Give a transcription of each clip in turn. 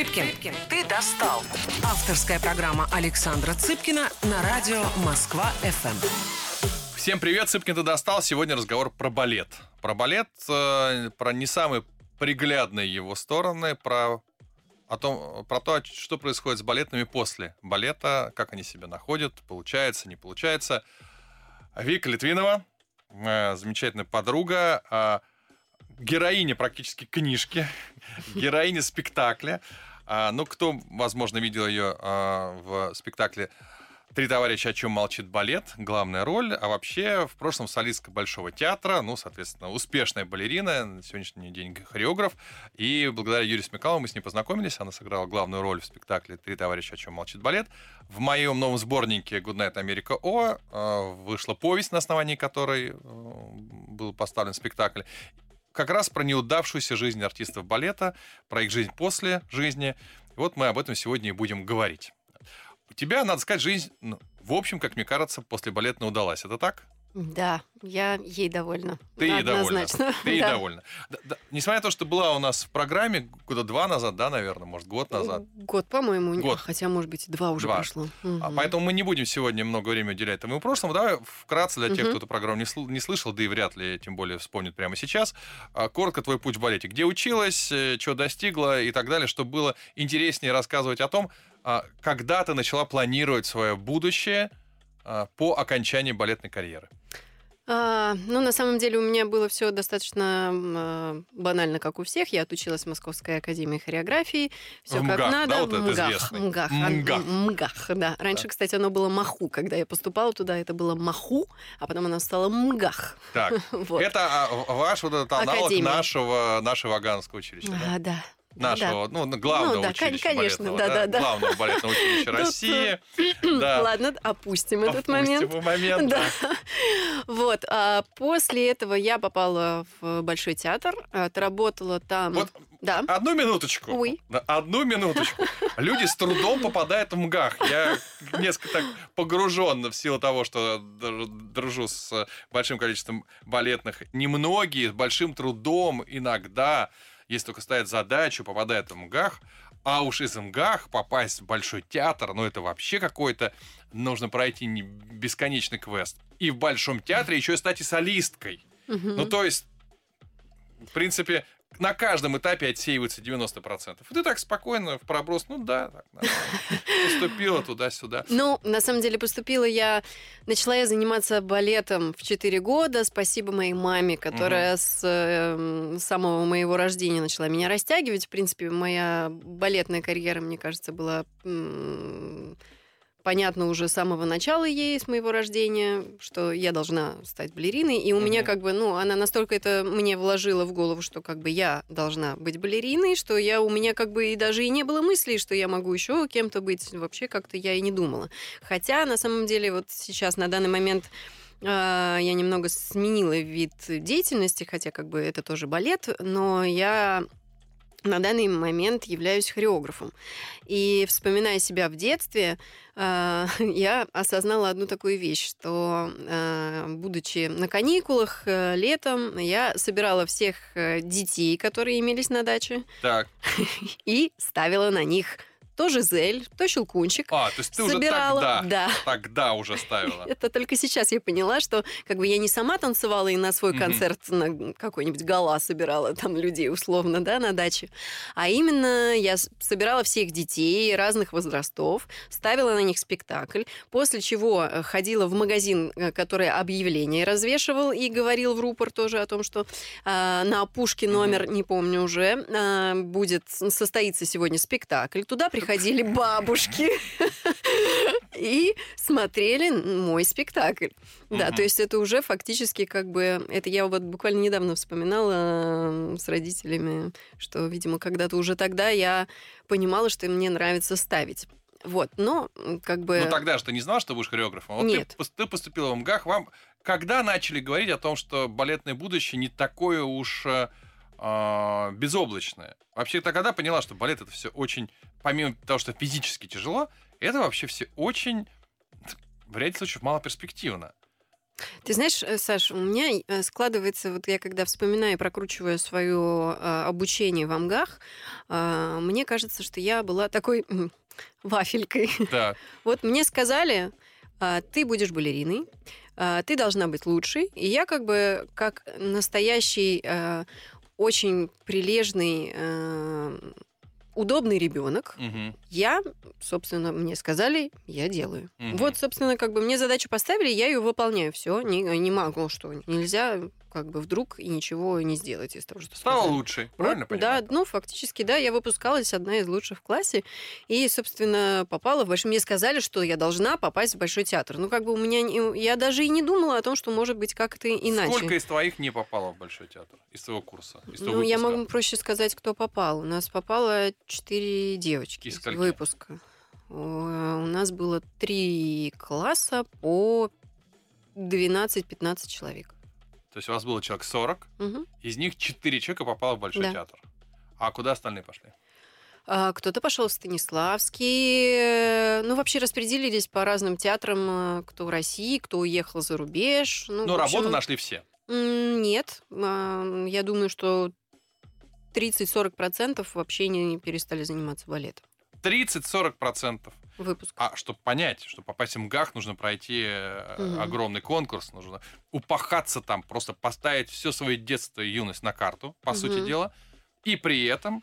Цыпкин, ты достал. Авторская программа Александра Цыпкина на радио Москва-ФМ. Всем привет, Цыпкин, ты достал. Сегодня разговор про балет. Про балет, э, про не самые приглядные его стороны, про о том, про то, что происходит с балетными после балета, как они себя находят, получается, не получается. Вика Литвинова, моя замечательная подруга, а, героиня практически книжки, героиня спектакля. А, ну, кто, возможно, видел ее а, в спектакле Три товарища, о чем молчит балет, главная роль, а вообще в прошлом солистка Большого театра, ну, соответственно, успешная балерина, на сегодняшний день хореограф, и благодаря Юрию Смекалову мы с ней познакомились, она сыграла главную роль в спектакле «Три товарища, о чем молчит балет». В моем новом сборнике «Good Night America O» э, вышла повесть, на основании которой э, был поставлен спектакль, как раз про неудавшуюся жизнь артистов балета, про их жизнь после жизни. Вот мы об этом сегодня и будем говорить. У тебя, надо сказать, жизнь, ну, в общем, как мне кажется, после балетной удалась. Это так? Да, я ей довольна. Ты ей довольна. Ты ей Да. довольна. Да, да. Несмотря на то, что была у нас в программе года два назад, да, наверное, может, год назад. Год, по-моему, Год. хотя, может быть, два уже Два. прошло. А Мгм. поэтому мы не будем сегодня много времени уделять этому прошлому. Давай вкратце для тех, Мгм. кто эту программу не, не слышал, да и вряд ли, тем более, вспомнит прямо сейчас. А, Коротко твой путь в балете. Где училась, э, чего достигла и так далее, чтобы было интереснее рассказывать о том, а, когда ты начала планировать свое будущее а, по окончании балетной карьеры. А, ну, на самом деле, у меня было все достаточно а, банально, как у всех. Я отучилась в Московской академии хореографии. Все как МГАХ, надо. да, вот МГАХ? МГАХ, МГАХ. МГАХ, да. Раньше, кстати, оно было МАХУ. Когда я поступала туда, это было МАХУ, а потом оно стало МГАХ. Так, Вот. это а, ваш вот этот аналог Академия. нашего, нашего Аганского училища, да? А, да. Да, Нашего, ну, главного Ну да, училища кон- конечно, балетного, да-да-да. главного балетного училища Ну, России. да. Да. Ладно, опустим этот момент. момент, Да. да. Вот. А после этого я попала в Большой театр, отработала там. Вот Да. одну минуточку. Ой. Да, Одну минуточку. Люди с трудом попадают в МГАХ. Я несколько так погружен в силу того, что др- дружу с большим количеством балетных. Немногие с большим трудом иногда, если только ставят задачу, попадают в МГАХ. А уж из МГАХ попасть в Большой театр, ну это вообще какой-то... Нужно пройти не- бесконечный квест. И в Большом театре еще и стать и солисткой. Мгм. Ну, то есть, в принципе, на каждом этапе отсеивается 90%. И ты так спокойно в проброс, ну да, так, поступила туда-сюда. Ну, на самом деле, поступила я... Начала я заниматься балетом в 4 года. Спасибо моей маме, которая с э, самого моего рождения начала меня растягивать. В принципе, моя балетная карьера, мне кажется, была м, понятно уже с самого начала ей, с моего рождения, что я должна стать балериной. И у меня Мгм. как бы, ну, она настолько это мне вложила в голову, что как бы я должна быть балериной, что я у меня как бы и даже и не было мыслей, что я могу еще кем-то быть. Вообще как-то я и не думала. Хотя на самом деле вот сейчас на данный момент а, я немного сменила вид деятельности, хотя как бы это тоже балет, но я на данный момент являюсь хореографом. И вспоминая себя в детстве, а, я осознала одну такую вещь, что, а, будучи на каникулах э, летом, я собирала всех э, детей, которые имелись на даче, Так. и ставила на них то Жизель, то Щелкунчик. А, то есть ты уже собирала, тогда, да. тогда уже ставила. Это только сейчас я поняла, что как бы я не сама танцевала и на свой концерт на какой-нибудь гала собирала там людей условно, да, на даче, а именно я собирала всех детей разных возрастов, ставила на них спектакль, после чего э, ходила в магазин, э, который объявление развешивал и говорил в рупор тоже о том, что а, на опушке номер, не помню уже, а, будет состоится сегодня спектакль. Туда приходили бабушки и смотрели мой спектакль. Да, то есть это уже фактически как бы... Это я вот буквально недавно вспоминала э, с родителями, что, видимо, когда-то уже тогда я понимала, что мне нравится ставить. Вот, но как бы... Ну тогда же ты не знал, что будешь хореографом. Вот Нет. Ты, ты поступила в МГАХ. Вам когда начали говорить о том, что балетное будущее не такое уж э, безоблачное? Вообще ты когда поняла, что балет это все очень, помимо того, что физически тяжело, это вообще все очень, в ряде случаев, малоперспективно. Ты знаешь, э, Саш, у меня э, складывается, вот я когда вспоминаю и прокручиваю свое а, обучение в Амгах, мне кажется, что я была такой вафелькой. Да. Вот мне сказали, ты будешь балериной, ты должна быть лучшей. И я как бы как настоящий очень прилежный, а, удобный ребенок, Мгм. я, собственно, мне сказали, я делаю. Мгм. Вот, собственно, как бы мне задачу поставили, я ее выполняю. Все, не, не могу, что нельзя как бы вдруг и ничего не сделать из того, что Стала сказали. лучшей, правильно Вот, Да, понимаю? ну, фактически, да, я выпускалась одна из лучших в классе, и, собственно, попала в большой... Мне сказали, что я должна попасть в Большой театр. Ну, как бы у меня... не- Я даже и не думала о том, что может быть как-то иначе. Сколько из твоих не попало в Большой театр? Из твоего курса? Из твоего Ну, я выпуска? могу проще сказать, кто попал. У нас попало четыре девочки Из из выпуска. У нас было три класса по 12-15 человек. То есть у вас было человек 40, Мгм. из них 4 человека попало в Большой Да. театр. А куда остальные пошли? А, Кто-то пошел в Станиславский. Ну, вообще распределились по разным театрам, э, кто в России, кто уехал за рубеж. Ну, Ну, в общем, работу нашли все. Нет. А, Я думаю, что 30-40% вообще не перестали заниматься балетом. 30-40%. Выпуск. А чтобы понять, чтобы попасть в МГАХ, нужно пройти Мгм. огромный конкурс, нужно упахаться там, просто поставить все свое детство и юность на карту, по сути Мгм. дела. И при этом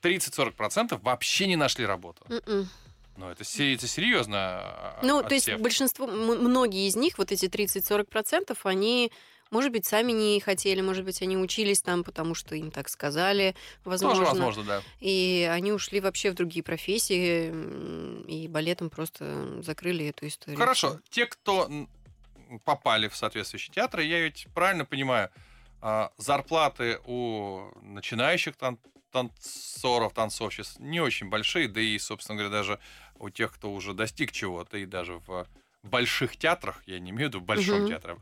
30-40% вообще не нашли работу. М-м. Ну, это, это серьезно. а, Ну, то есть отсев. большинство, многие из них, вот эти 30-40%, они, может быть, сами не хотели, может быть, они учились там, потому что им так сказали, возможно. Тоже возможно, да. И они ушли вообще в другие профессии, и балетом просто закрыли эту историю. Хорошо, те, кто попали в соответствующие театры, я ведь правильно понимаю, а, зарплаты у начинающих тан- танцоров, танцовщиц не очень большие, да и, собственно говоря, даже у тех, кто уже достиг чего-то, и даже в больших театрах, я не имею в виду в большом Мгм. театре,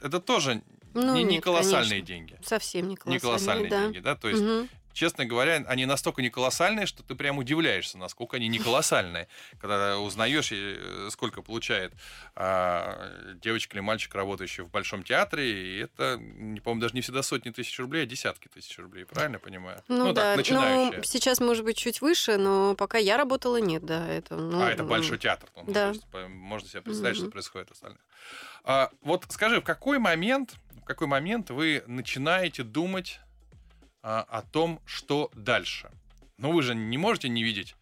это тоже Ну, не, не нет, колоссальные конечно. деньги. Совсем не колоссальные, Не колоссальные да. деньги, да? То есть Мгм. Честно говоря, они настолько не колоссальные, что ты прям удивляешься, насколько они не колоссальные. Когда узнаешь, э, сколько получает а, девочка или мальчик, работающий в большом театре, и это, не помню, даже не всегда сотни тысяч рублей, а десятки тысяч рублей, правильно я понимаю? Ну, да, так, начинающие. ну, сейчас, может быть, чуть выше, но пока я работала, нет, да, это... Ну, а, это большой театр. ну, да. есть, можно себе представить, что Мгм. происходит в остальных. А, вот скажи, в какой момент, в какой момент вы начинаете думать а, о том, что дальше? Ну, вы же не можете не видеть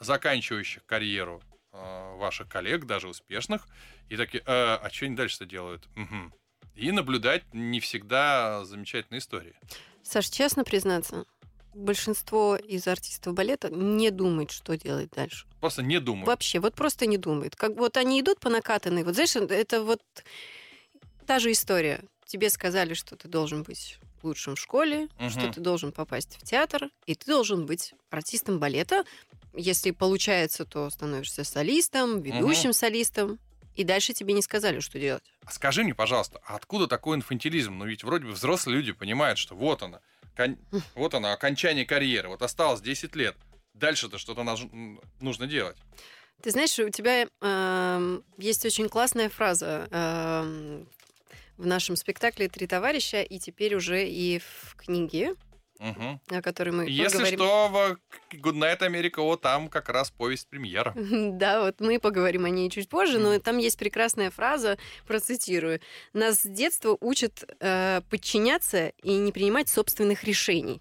заканчивающих карьеру а, ваших коллег, даже успешных, и такие, «Э, а что они дальше-то делают? Мгм». И наблюдать не всегда замечательные истории. Саш, честно признаться, большинство из артистов балета не думает, что делать дальше. Просто не думаю. Вообще, вот просто не думает. Как вот они идут по накатанной. Вот знаешь, это вот та же история. Тебе сказали, что ты должен быть лучшим в школе, что Мгм. ты должен попасть в театр, и ты должен быть артистом балета. Если получается, то становишься солистом, ведущим солистом. И дальше тебе не сказали, что делать. А скажи мне, пожалуйста, а откуда такой инфантилизм? Ну ведь вроде бы взрослые люди понимают, что вот она, кон- вот она, окончание карьеры, вот осталось 10 лет. Дальше-то что-то нужно делать. Ты знаешь, у тебя эм, есть очень классная фраза эм, в нашем спектакле «Три товарища», и теперь уже и в книге, Мгм. о которой мы Если поговорим. что, в Goodnight America, о, там как раз повесть премьера. Да, вот мы поговорим о ней чуть позже, но там есть прекрасная фраза, процитирую. Нас с детства учат э, подчиняться и не принимать собственных решений.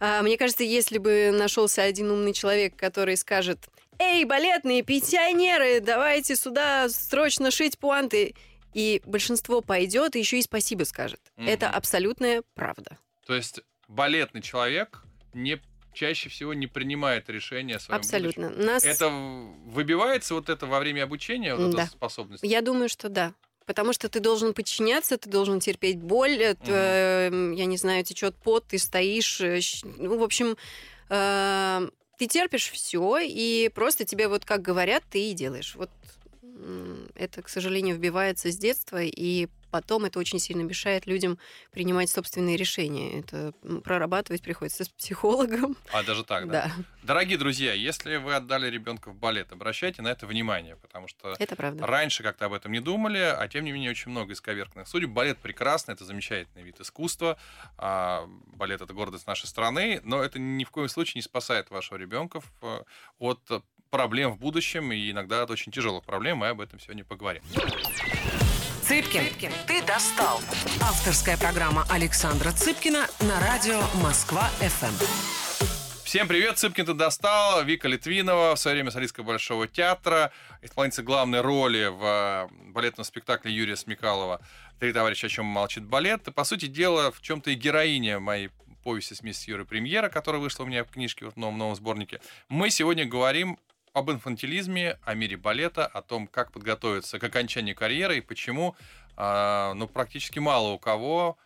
А, мне кажется, если бы нашелся один умный человек, который скажет, «Эй, балетные пенсионеры, давайте сюда срочно шить пуанты», и большинство пойдет и еще и спасибо скажет. Мгм. Это абсолютная правда. То есть балетный человек не чаще всего не принимает решения о своем Абсолютно. Нас... Это выбивается вот это во время обучения, вот Да. эта способность? Я думаю, что да. Потому что ты должен подчиняться, ты должен терпеть боль, э, т- э, я не знаю, течет пот, ты стоишь. э, Ну, в общем, э, ты терпишь все, и просто тебе вот как говорят, ты и делаешь. Вот это, к сожалению, вбивается с детства, и потом это очень сильно мешает людям принимать собственные решения. Это прорабатывать приходится с психологом. А даже так, да? Да. Дорогие друзья, если вы отдали ребенка в балет, обращайте на это внимание, потому что это правда. раньше как-то об этом не думали, а тем не менее очень много исковерканных судеб. Балет прекрасный, это замечательный вид искусства. А балет это гордость нашей страны, но это ни в коем случае не спасает вашего ребенка э, от проблем в будущем и иногда от очень тяжелых проблем. Мы об этом сегодня поговорим. Цыпкин, Цыпкин, ты достал. Авторская программа Александра Цыпкина на радио Москва-ФМ. Всем привет, Цыпкин ты достал. Вика Литвинова, в свое время солистка Большого театра, исполнительница главной роли в э, балетном спектакле Юрия Смекалова «Три товарища, о чем молчит балет». И, по сути дела, в чем-то и героиня моей повести с мисс Юрой Премьера, которая вышла у меня в книжке в новом, новом сборнике. Мы сегодня говорим об инфантилизме, о мире балета, о том, как подготовиться к окончанию карьеры и почему э, ну, практически мало у кого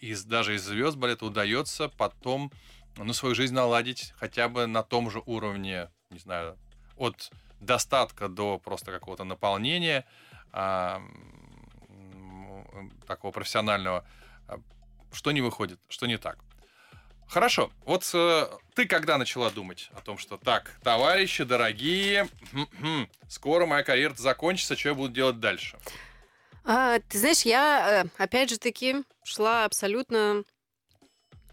из, даже из звезд балета удается потом ну, свою жизнь наладить хотя бы на том же уровне, не знаю, от достатка до просто какого-то наполнения э, такого профессионального. Что не выходит, что не так. Хорошо. Вот э, ты когда начала думать о том, что так, товарищи дорогие, скоро моя карьера закончится, что я буду делать дальше? А, ты знаешь, я, э, опять же таки, шла абсолютно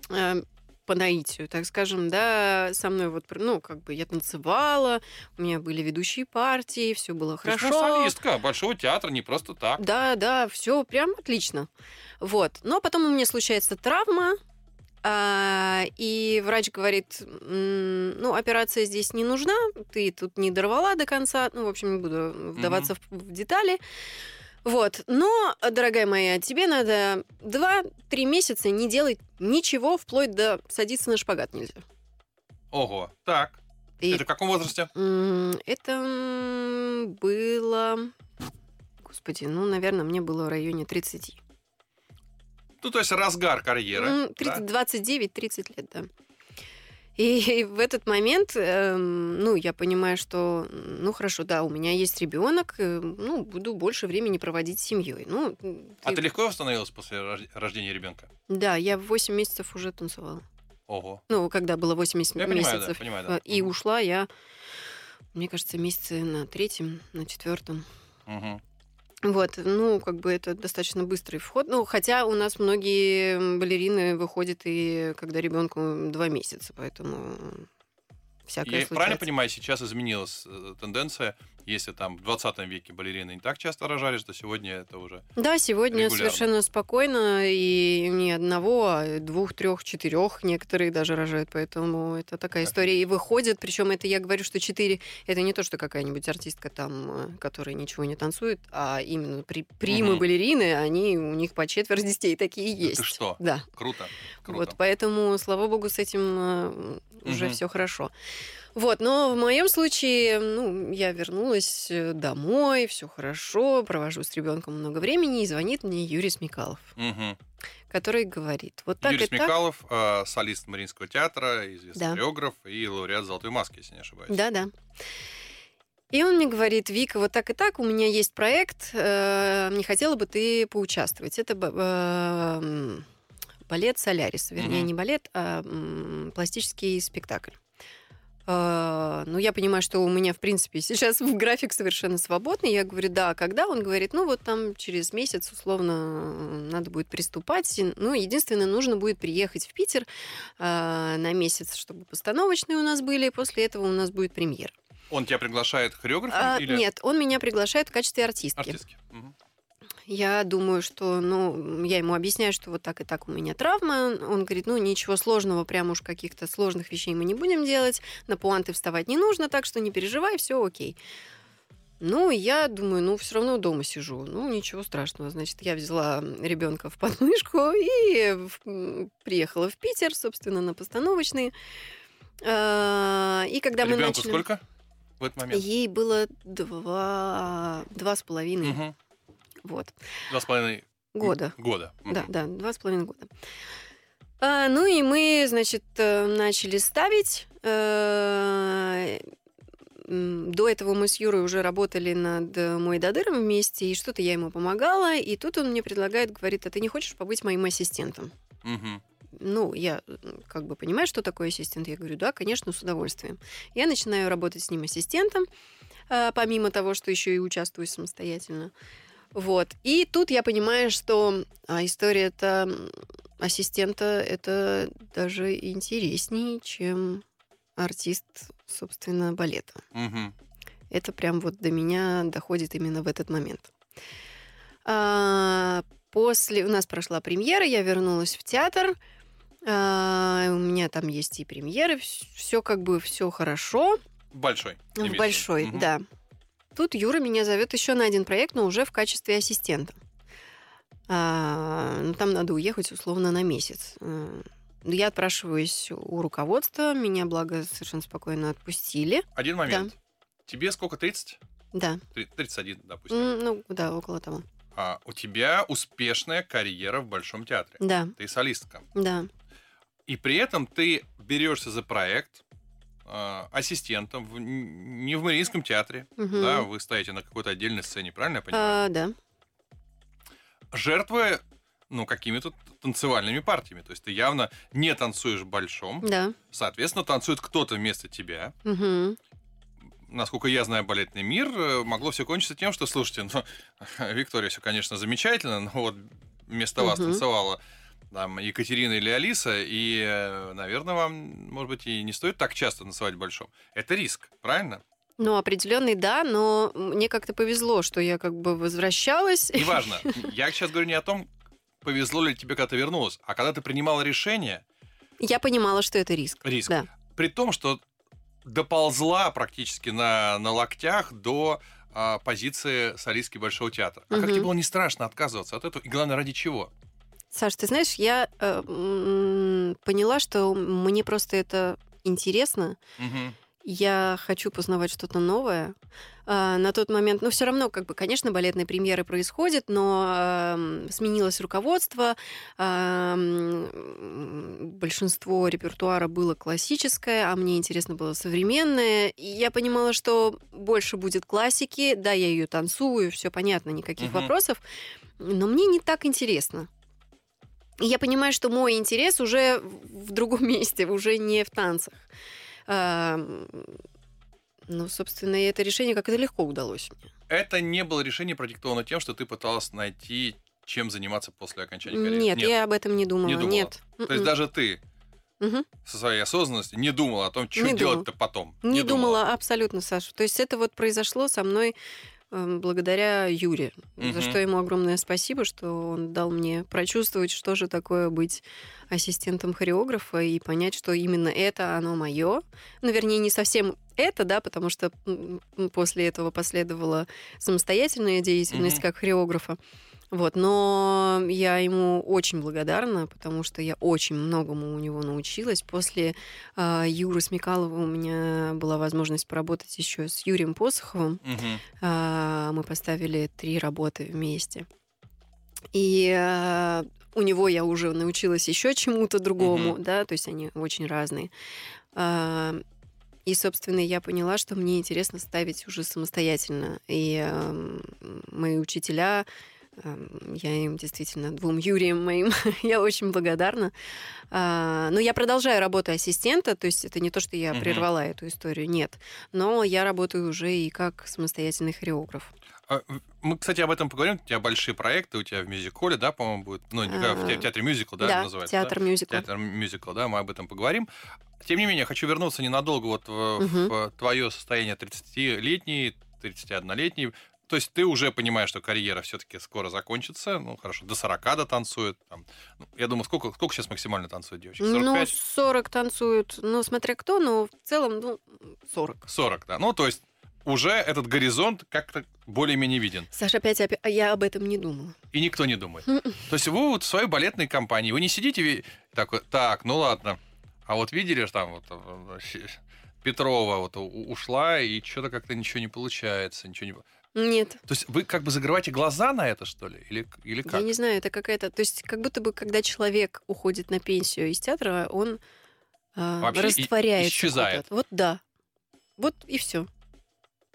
э, по наитию, так скажем, да, со мной вот, ну, как бы я танцевала, у меня были ведущие партии, все было хорошо. Ты солистка Большого театра, не просто так. Да, да, все прям отлично. Вот. Но потом у меня случается травма, и врач говорит, ну, операция здесь не нужна, ты тут не дорвала до конца, ну, в общем, не буду вдаваться mm-hmm. в, в детали. Вот. Но, дорогая моя, тебе надо 2-3 месяца не делать ничего, вплоть до садиться на шпагат нельзя. Ого, так. И это в каком возрасте? Это было... Господи, ну, наверное, мне было в районе 30. Ну, то есть разгар карьеры. 30, да? 29-30 лет, да. И в этот момент, э, ну, я понимаю, что, ну, хорошо, да, у меня есть ребенок, э, ну, буду больше времени проводить с семьей. Ну, ты... А ты легко восстановилась после рождения ребенка? Да, я в 8 месяцев уже танцевала. Ого. Ну, когда было 8 месяцев. Я понимаю, да, понимаю, да. И ушла я, мне кажется, месяце на третьем, на четвертом. Угу. Вот, ну, как бы это достаточно быстрый вход. Ну, хотя у нас многие балерины выходят и когда ребенку два месяца, поэтому всякое Я правильно понимаю, сейчас изменилась э, тенденция если там в 20 веке балерины не так часто рожали, что сегодня это уже Да, сегодня регулярно. совершенно спокойно, и не одного, а двух, трех, четырех некоторые даже рожают, поэтому это такая история. И выходит, причем это я говорю, что четыре, это не то, что какая-нибудь артистка там, э, которая ничего не танцует, а именно при, примы угу. балерины, они, у них по четверть детей такие есть. Да ты что? Да. Круто. Круто. Вот, поэтому, слава богу, с этим э, уже угу. все хорошо. Вот, но в моем случае, ну, я вернулась э, домой, все хорошо, провожу с ребенком много времени, и звонит мне Юрий Смекалов. Угу который говорит, вот так Юрий и Смекалов, так... э, солист Мариинского театра, известный да. хореограф и лауреат «Золотой маски», если не ошибаюсь. Да-да. И он мне говорит, Вика, вот так и так, у меня есть проект, э, не хотела бы ты поучаствовать. Это э, балет «Солярис», вернее, угу. не балет, а э, пластический спектакль. А, ну, я понимаю, что у меня, в принципе, сейчас в график совершенно свободный. Я говорю, да, когда? Он говорит, ну, вот там через месяц, условно, надо будет приступать. Ну, единственное, нужно будет приехать в Питер а, на месяц, чтобы постановочные у нас были. После этого у нас будет премьера. Он тебя приглашает хореографом? А, или... Нет, он меня приглашает в качестве артистки. Артистки. Угу. Я думаю, что, ну, я ему объясняю, что вот так и так у меня травма. Он говорит, ну, ничего сложного, прям уж каких-то сложных вещей мы не будем делать. На пуанты вставать не нужно, так что не переживай, все окей. Ну, я думаю, ну, все равно дома сижу. Ну, ничего страшного. Значит, я взяла ребенка в подмышку и приехала в Питер, собственно, на постановочный. А, и когда Ребенку мы начали... сколько в этот момент? Ей было два, два с половиной. Угу. Вот. Два с половиной года. Года. Да, да, два с половиной года. А, ну и мы, значит, э, начали ставить. Э, до этого мы с Юрой уже работали над э, «Мой Дадыром» вместе, и что-то я ему помогала, и тут он мне предлагает, говорит, а ты не хочешь побыть моим ассистентом? Мгм. Ну, я как бы понимаю, что такое ассистент. Я говорю, да, конечно, с удовольствием. Я начинаю работать с ним ассистентом, помимо того, что еще и участвую самостоятельно. Вот. И тут я понимаю, что а, история это ассистента это даже интереснее, чем артист, собственно, балета. Мгм. Это прям вот до меня доходит именно в этот момент. А, После у нас прошла премьера, я вернулась в театр. А, У меня там есть и премьеры, все как бы все хорошо. Большой. В большой. Мгм. да. Тут Юра меня зовет еще на один проект, но уже в качестве ассистента. А, ну, там надо уехать условно на месяц. А, ну, Я отпрашиваюсь у руководства, меня, благо, совершенно спокойно отпустили. Один момент. Тебе сколько, 30? Да, Три- 31, допустим. Ну да, около того. А, у тебя успешная карьера в Большом театре. Да, Ты солистка. да. И при этом ты берешься за проект ассистентом в- не в Мариинском театре. Мгм. Да, вы стоите на какой-то отдельной сцене, правильно я понимаю? А, да. Жертвуя, ну, какими-то танцевальными партиями. То есть ты явно не танцуешь в большом. Да. Соответственно, танцует кто-то вместо тебя. Мгм. Насколько я знаю балетный мир, э, могло все кончиться тем, что, слушайте, ну, Виктория все, конечно, замечательно, но вот вместо вас Мгм. танцевала там Екатерина или Алиса, и, э, наверное, вам, может быть, и не стоит так часто танцевать в большом. Это риск, правильно? Ну, определенный, да, но мне как-то повезло, что я как бы возвращалась. Неважно. Я сейчас говорю не о том, повезло ли тебе, когда ты вернулась, а когда ты принимала решение, Я понимала, что это риск. риск. Да. При том, что доползла практически на, на локтях до а, позиции солистки Большого театра. А как Мгм. тебе было не страшно отказываться от этого? И главное, ради чего? Саш, ты знаешь, я э, поняла, что мне просто это интересно. Мгм. Я хочу познавать что-то новое. А, на тот момент, ну, все равно, как бы, конечно, балетные премьеры происходят, но эм, сменилось руководство, эм, большинство репертуара было классическое, а мне интересно было современное. И я понимала, что больше будет классики. Да, я ее танцую, все понятно, никаких Мгм. вопросов. Но мне не так интересно. Я понимаю, что мой интерес уже в другом месте, уже не в танцах. Ну, собственно, и это решение как-то легко удалось мне. Это не было решение продиктовано тем, что ты пыталась найти, чем заниматься после окончания карьеры. Нет, я об этом не думала. Не думала. Нет. То есть Мгм. даже ты Мгм. со своей осознанностью не думала о том, что Не делать-то потом. Не, думала абсолютно, Саша. То есть это вот произошло со мной благодаря Юре, за Мгм. что ему огромное спасибо, что он дал мне прочувствовать, что же такое быть ассистентом хореографа и понять, что именно это оно мое. Ну, вернее, не совсем это, да, потому что после этого последовала самостоятельная деятельность Мгм. как хореографа. Вот, но я ему очень благодарна, потому что я очень многому у него научилась. После а, Юры Смекалова у меня была возможность поработать еще с Юрием Посоховым. Мгм. А, Мы поставили три работы вместе. И а, у него я уже научилась еще чему-то другому, Мгм. да, то есть они очень разные. А, И, собственно, я поняла, что мне интересно ставить уже самостоятельно. И ам, мои учителя, я им действительно, двум Юриям моим, я очень благодарна. А, Но я продолжаю работу ассистента, то есть это не то, что я Мгм. прервала эту историю, нет. Но я работаю уже и как самостоятельный хореограф. А, Мы, кстати, об этом поговорим. У тебя большие проекты, у тебя в мюзик-холле, да, по-моему, будет. Ну, в А, театре мюзикл, да, Да, называется. да? театр мюзикл. Театр мюзикл, да, мы об этом поговорим. Тем не менее, хочу вернуться ненадолго вот в, Мгм. в твое состояние 30-летний, 31-летний. То есть ты уже понимаешь, что карьера все-таки скоро закончится. Ну, хорошо, до 40 дотанцует. Там. Ну, я думаю, сколько, сколько сейчас максимально танцуют девочки? Ну, 45? 40 танцуют, ну, смотря кто, но в целом, ну, 40. 40, да. Ну, то есть уже этот горизонт как-то более-менее виден. Саша, опять, а я об этом не думала. И никто не думает. То есть вы вот в своей балетной компании, вы не сидите так, так, ну ладно. А вот видели, что там вот э, Петрова вот ушла, и что-то как-то ничего не получается, ничего не... Нет, То есть вы как бы закрываете глаза на это, что ли? Или, или я как? не знаю, это какая-то... То есть как будто бы, когда человек уходит на пенсию из театра, он Вообще и- растворяется. исчезает. куда-то. Вот да. Вот и все.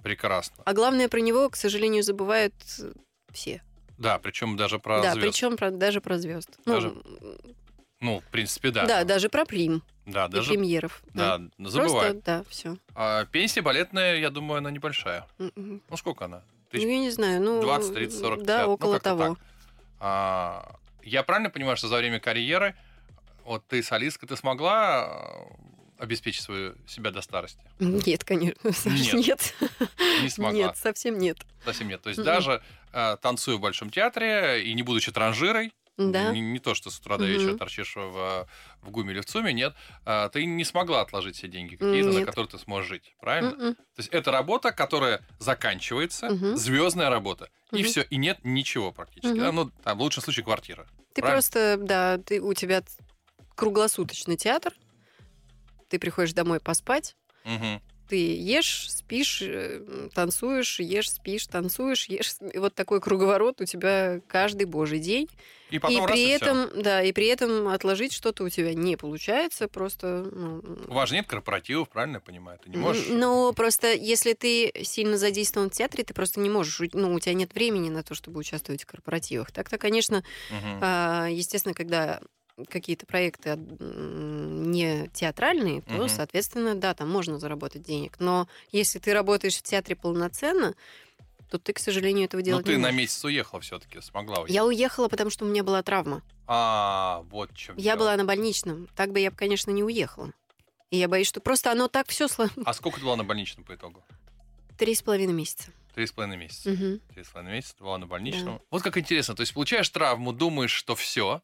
Прекрасно. А главное, про него, к сожалению, забывают э, все. Да, причем даже про да, звезд. причем про- даже про звезд. Даже Ну, в принципе, да. да. даже про прим Да, и даже. премьеров. Да, забывают. Просто, да, все. А пенсия балетная, я думаю, она небольшая. Ну, сколько она? Ну, Тысяч я не знаю, ну... 20, 30, 40, 50. Да, ну, около как-то того. А, я правильно понимаю, что за время карьеры, вот ты солистка, ты смогла а, обеспечить свою себя до старости? Нет, конечно, Саш, Нет. нет. Не смогла. Нет, совсем нет. Совсем нет. То есть Мгм. даже а, танцуя в Большом театре и не будучи транжирой, Да. не, не то, что с утра до вечера Мгм. торчишь в, в ГУМе или в ЦУМе, нет, а, ты не смогла отложить все деньги какие-то, на которые ты сможешь жить, правильно? Мгм. То есть это работа, которая заканчивается, Мгм. звездная работа, и Мгм. все, и нет ничего практически. Мгм. да? Ну, там, в лучшем случае квартира. Ты Правильно? просто, да, ты, у тебя круглосуточный театр, ты приходишь домой поспать, Мгм. Ты ешь, спишь, э, танцуешь, ешь, спишь, танцуешь, ешь. И вот такой круговорот у тебя каждый божий день. И потом и при и этом, да, и при этом отложить что-то у тебя не получается, просто. ну, У вас же нет корпоративов, правильно я понимаю? Ты не можешь... Н- Но просто если ты сильно задействован в театре, ты просто не можешь, ну, у тебя нет времени на то, чтобы участвовать в корпоративах. Так-то, конечно, а, естественно, когда какие-то проекты не театральные, то, Мгм. соответственно, да, там можно заработать денег. Но если ты работаешь в театре полноценно, то ты, к сожалению, этого Ну, делать ты не на можешь. месяц уехала все-таки, смогла уехать. Я уехала, потому что у меня была травма. А, вот чем Я дело. была на больничном. Так бы я, конечно, не уехала. И я боюсь, что просто оно так все сло... А сколько ты была на больничном по итогу? Три с половиной месяца. Три с половиной месяца. Три с половиной месяца, ты была на больничном. Вот как интересно. То есть получаешь травму, думаешь, что все,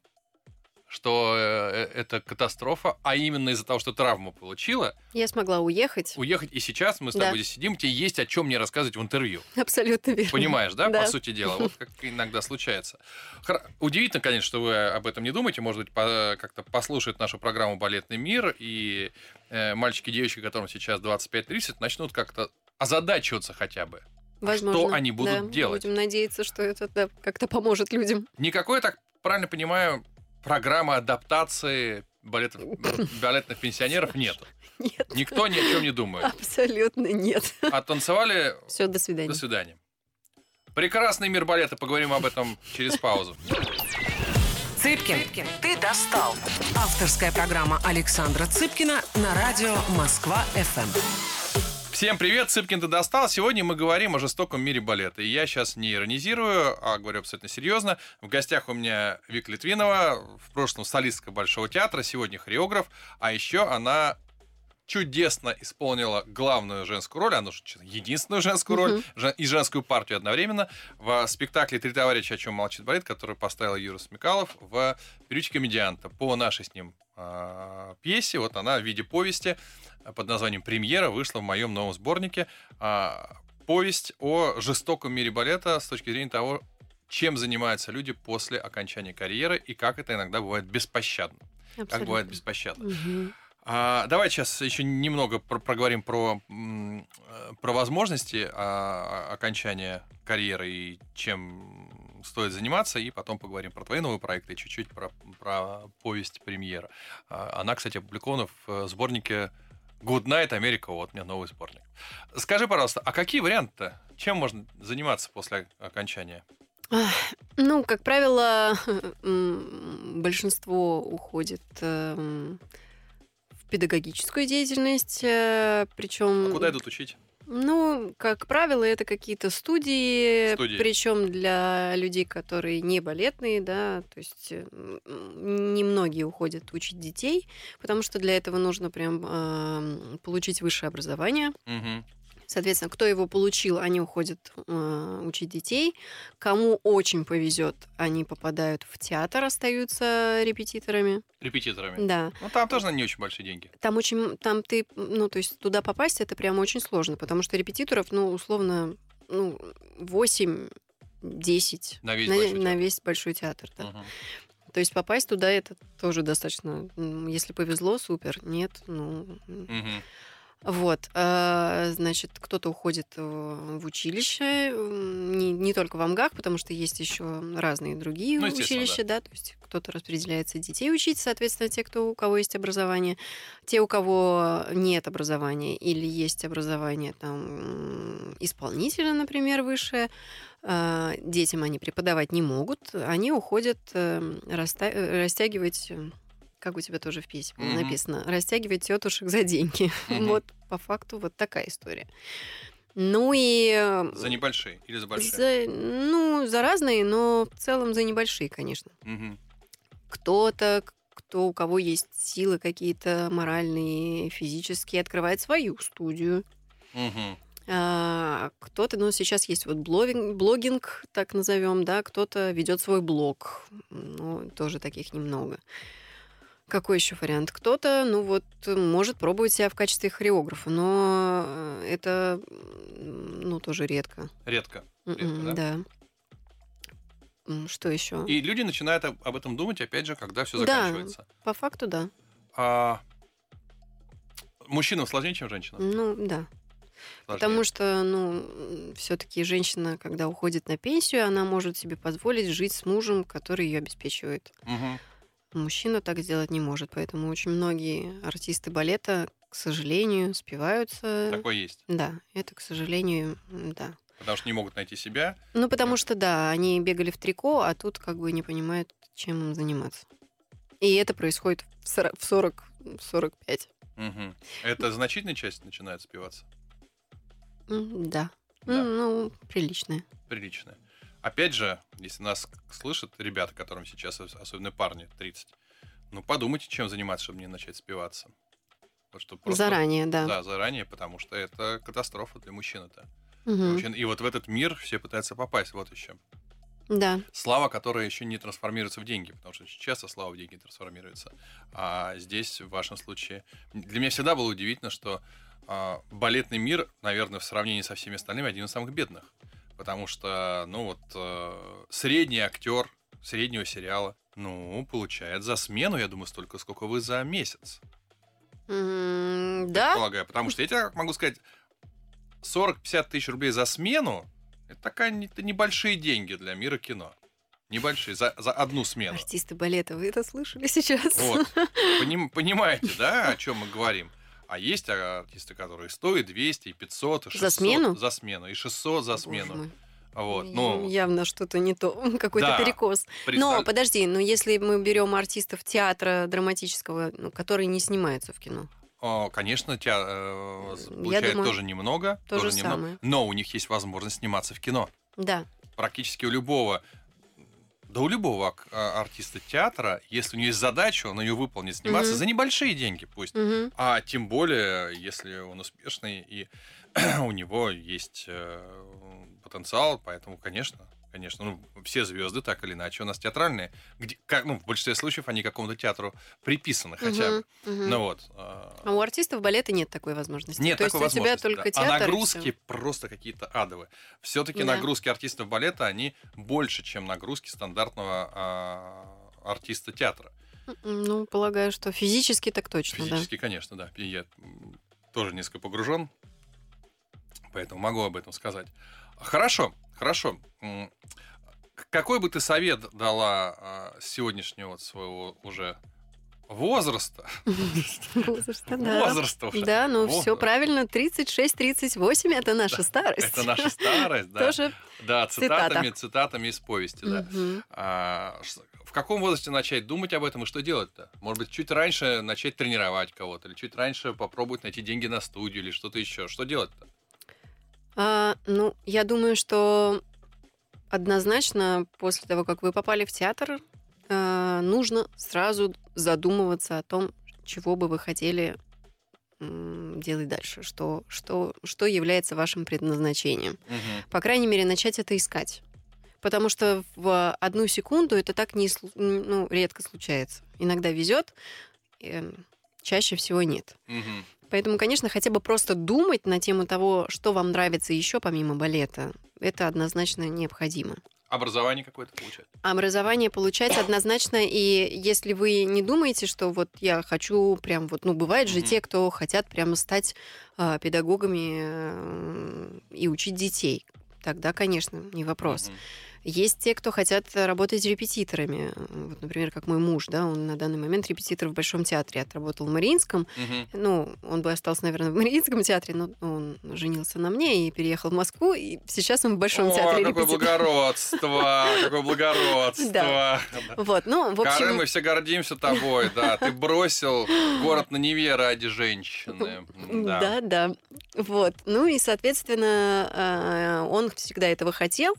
что э, это катастрофа, а именно из-за того, что травму получила, Я смогла уехать. уехать. И сейчас мы с Да. тобой здесь сидим, тебе есть о чем мне рассказывать в интервью. Абсолютно верно. Понимаешь, да, Да. по сути дела? Вот как иногда случается. Хор- Удивительно, конечно, что вы об этом не думаете. Может быть, по- как-то послушают нашу программу «Балетный мир», и э, мальчики и девочки, которым сейчас 25-30, начнут как-то озадачиваться хотя бы. Возможно. что они будут да. делать? Будем надеяться, что это да, как-то поможет людям. Никакой, так правильно понимаю, программы адаптации балетов, балетных пенсионеров нет. Нет. Никто ни о чем не думает. Абсолютно нет. А танцевали Все, до свидания. до свидания. Прекрасный мир балета. Поговорим об этом через паузу. Цыпкин, ты достал. Авторская программа Александра Цыпкина на радио Москва-ФМ. Всем привет, Цыпкин ты достал. Сегодня мы говорим о жестоком мире балета. И я сейчас не иронизирую, а говорю абсолютно серьезно. В гостях у меня Вика Литвинова, в прошлом солистка Большого театра, сегодня хореограф. А еще она чудесно исполнила главную женскую роль, она же единственную женскую роль жен- и женскую партию одновременно в спектакле «Три товарища, о чем молчит балет», который поставил Юра Смекалов в «Перючке комедианта» по нашей с ним а, пьесе. Вот она в виде повести под названием «Премьера» вышла в моем новом сборнике. А, Повесть о жестоком мире балета с точки зрения того, чем занимаются люди после окончания карьеры и как это иногда бывает беспощадно. Как Абсолютно. бывает беспощадно. Мгм. А, давай сейчас еще немного про- проговорим про, э, про возможности а, окончания карьеры и чем стоит заниматься, и потом поговорим про твои новые проекты и чуть-чуть про, про повесть премьера. А, Она, кстати, опубликована в э, сборнике Good Night Америка. Вот у меня новый сборник. Скажи, пожалуйста, а какие варианты? Чем можно заниматься после окончания? Ну, как правило, большинство уходит эм, педагогическую деятельность, причем... А куда идут учить? Ну, как правило, это какие-то студии, Студии. причем для людей, которые не балетные, да, то есть э, немногие уходят учить детей, потому что для этого нужно прям ам, получить высшее образование. Мгм. Соответственно, кто его получил, они уходят э, учить детей. Кому очень повезет, они попадают в театр, остаются репетиторами. Репетиторами. Да. Ну, там тоже не очень большие деньги. Там очень, там ты, ну, то есть туда попасть, это прям очень сложно, потому что репетиторов, ну, условно, ну, 8 10 На весь на, большой на театр. весь большой театр. Да. Мгм. То есть попасть туда это тоже достаточно, если повезло, супер. Нет, ну. м. Вот, э, значит, кто-то уходит э, в училище, не, не только в Амгах, потому что есть еще разные другие Ну, училища, да. то есть кто-то распределяется детей учить, соответственно, те, кто, у кого есть образование, те, у кого нет образования или есть образование там исполнителя, например, высшее, э, детям они преподавать не могут, они уходят растягивать как у тебя тоже в письме Мгм. написано, растягивать тетушек за деньги. Мгм. Вот по факту вот такая история. Ну и э, За небольшие или за большие? за, ну, за разные, но в целом за небольшие, конечно. Мгм. Кто-то, кто у кого есть силы какие-то моральные, физические, открывает свою студию. Мгм. А, кто-то, ну, сейчас есть вот блогинг, блогинг так назовем, да, кто-то ведет свой блог. Ну, тоже таких немного. Какой еще вариант? Кто-то, ну вот, может пробовать себя в качестве хореографа, но э, это, ну, тоже редко. Редко. Редко, М-м, да? да. Что еще? И люди начинают об этом думать, опять же, когда все Да. заканчивается. По факту, да. А мужчинам сложнее, чем женщинам? Ну, да. Потому что, ну, все-таки женщина, когда уходит на пенсию, она может себе позволить жить с мужем, который ее обеспечивает. Мгм. Мужчина так сделать не может, поэтому очень многие артисты балета, к сожалению, спиваются. Такое есть. Да, это, к сожалению, да. Потому что не могут найти себя. Ну, потому что, да, они бегали в трико, а тут как бы не понимают, чем им заниматься. И это происходит в сора- в 40, в 45. Мгм. Это значительная часть начинает спиваться. Да. Да. Ну, приличная. Приличная. Опять же, если нас слышат ребята, которым сейчас, ос- особенно парни, 30, ну подумайте, чем заниматься, чтобы не начать спиваться. Что просто- Заранее, да. Да, заранее, потому что это катастрофа для мужчин-то. Мужчин- И вот в этот мир все пытаются попасть, вот еще. Да. Слава, которая еще не трансформируется в деньги, потому что очень часто слава в деньги трансформируется. А здесь, в вашем случае, для меня всегда было удивительно, что а, балетный мир, наверное, в сравнении со всеми остальными, один из самых бедных. Потому что, ну вот, э, средний актер среднего сериала, ну, получает за смену, я думаю, столько, сколько вы за месяц. М, Да? Полагаю. Потому что я тебе могу сказать, 40-50 тысяч рублей за смену, это такая это небольшие деньги для мира кино. Небольшие, за, за одну смену. Артисты балета, вы это слышали сейчас? Вот. Поним- понимаете, да, о чем мы говорим? А есть артисты, которые стоят 200, и 500, и 600 За смену? За смену, и 600 за Боже смену. мой. Вот, ну, Явно что-то не то, какой-то Да. перекос. Но представь- подожди, ну если мы берем артистов театра драматического, ну, которые не снимаются в кино. О, конечно, тебя э, Я получают думаю, тоже немного, то же тоже немного, самое. но у них есть возможность сниматься в кино. Да. Практически у любого, да у любого а, артиста театра, если у него есть задача, он ее выполнит, сниматься Мгм. за небольшие деньги пусть. Мгм. А тем более, если он успешный и у него есть э, потенциал, поэтому, конечно, конечно, ну, все звезды так или иначе у нас театральные, где, как, ну, в большинстве случаев они какому-то театру приписаны хотя бы. Мгм. Мгм. Ну вот. а, А у артистов балета нет такой возможности. Нет То такой есть у тебя возможности, только да. театр. А нагрузки просто какие-то адовые. Все-таки Да. нагрузки артистов балета, они больше, чем нагрузки стандартного а, артиста театра. М, Ну, полагаю, что физически так точно, Физически, конечно, да. И я тоже несколько погружен, поэтому могу об этом сказать. Хорошо, хорошо. Какой бы ты совет дала а, сегодняшнего своего уже возраста? Возраста, да. Возраста уже. Да, ну все правильно. 36-38 это наша старость. Это наша старость, да. Тоже. Да, цитата. цитатами, цитатами из повести, да. А, в каком возрасте начать думать об этом и что делать-то? Может быть, чуть раньше начать тренировать кого-то, или чуть раньше попробовать найти деньги на студию, или что-то еще. Что делать-то? А, ну, я думаю, что однозначно после того, как вы попали в театр, а, нужно сразу задумываться о том, чего бы вы хотели делать дальше, что, что, что является вашим предназначением. Мгм. По крайней мере, начать это искать. Потому что в одну секунду это так не, ну, редко случается. Иногда везет, эм, чаще всего нет. Мгм. Поэтому, конечно, хотя бы просто думать на тему того, что вам нравится еще помимо балета, это однозначно необходимо. Образование какое-то получать. Образование получать однозначно, и если вы не думаете, что вот я хочу прям вот, ну, бывает же Мгм. те, кто хотят прямо стать а, педагогами э, и учить детей, тогда, конечно, не вопрос. Мгм. Есть те, кто хотят работать репетиторами. Вот, например, как мой муж, да, он на данный момент репетитор в Большом театре, отработал в Мариинском. Мгм. Ну, он бы остался, наверное, в Мариинском театре, но он женился на мне и переехал в Москву, и сейчас он в Большом О, театре какое репетитор. благородство! Какое благородство! Да. Вот, ну, в общем... мы все гордимся тобой, да. Ты бросил город на Неве ради женщины. Да. Да. Вот. Ну и, соответственно, э, он всегда этого хотел,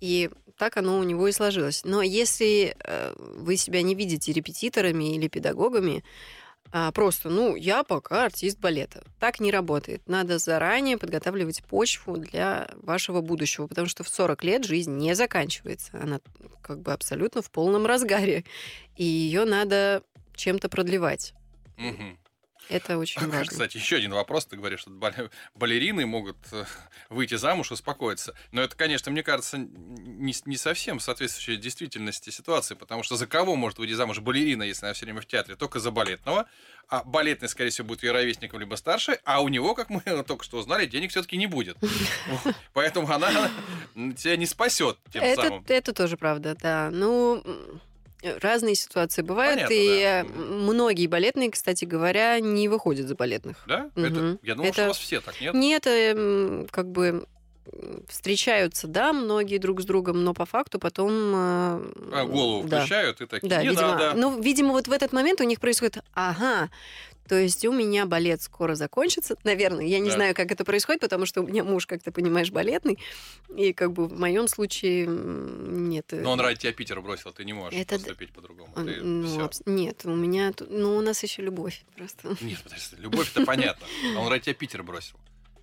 и так оно у него и сложилось. Но если э, вы себя не видите репетиторами или педагогами, а просто, ну, я пока артист балета. Так не работает. Надо заранее подготавливать почву для вашего будущего, потому что в 40 лет жизнь не заканчивается. Она как бы абсолютно в полном разгаре. И ее надо чем-то продлевать. Мгм. Это очень важно. Кстати, еще один вопрос. Ты говоришь, что бал- балерины могут э, выйти замуж успокоиться. Но это, конечно, мне кажется, не, не совсем соответствующая действительности ситуации, потому что за кого может выйти замуж балерина, если она все время в театре? Только за балетного. А балетный, скорее всего, будет ее ровесником либо старше, а у него, как мы только что узнали, денег все-таки не будет. Поэтому она тебя не спасет тем самым. это тоже правда, да. Ну, разные ситуации бывают, Понятно, и да. э, многие балетные, кстати говоря, не выходят за балетных. Да? Мгм. Это, я думал, что Это- у вас все так, нет? Нет, эм, как бы встречаются, да, многие друг с другом, но по факту потом... э, А, голову да. включают и такие, Да, не видимо. надо. Ну, видимо, вот в этот момент у них происходит, ага, то есть у меня балет скоро закончится, наверное. Я не Да. знаю, как это происходит, потому что у меня муж, как ты понимаешь, балетный, и как бы в моем случае нет. э, Но он ради тебя Питер бросил, ты не можешь Это поступить по-другому. Ты ну, всё. абс- нет, у меня, ну, у нас еще любовь просто. Нет, подожди, любовь это понятно. А он ради тебя Питер бросил.